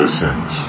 listens.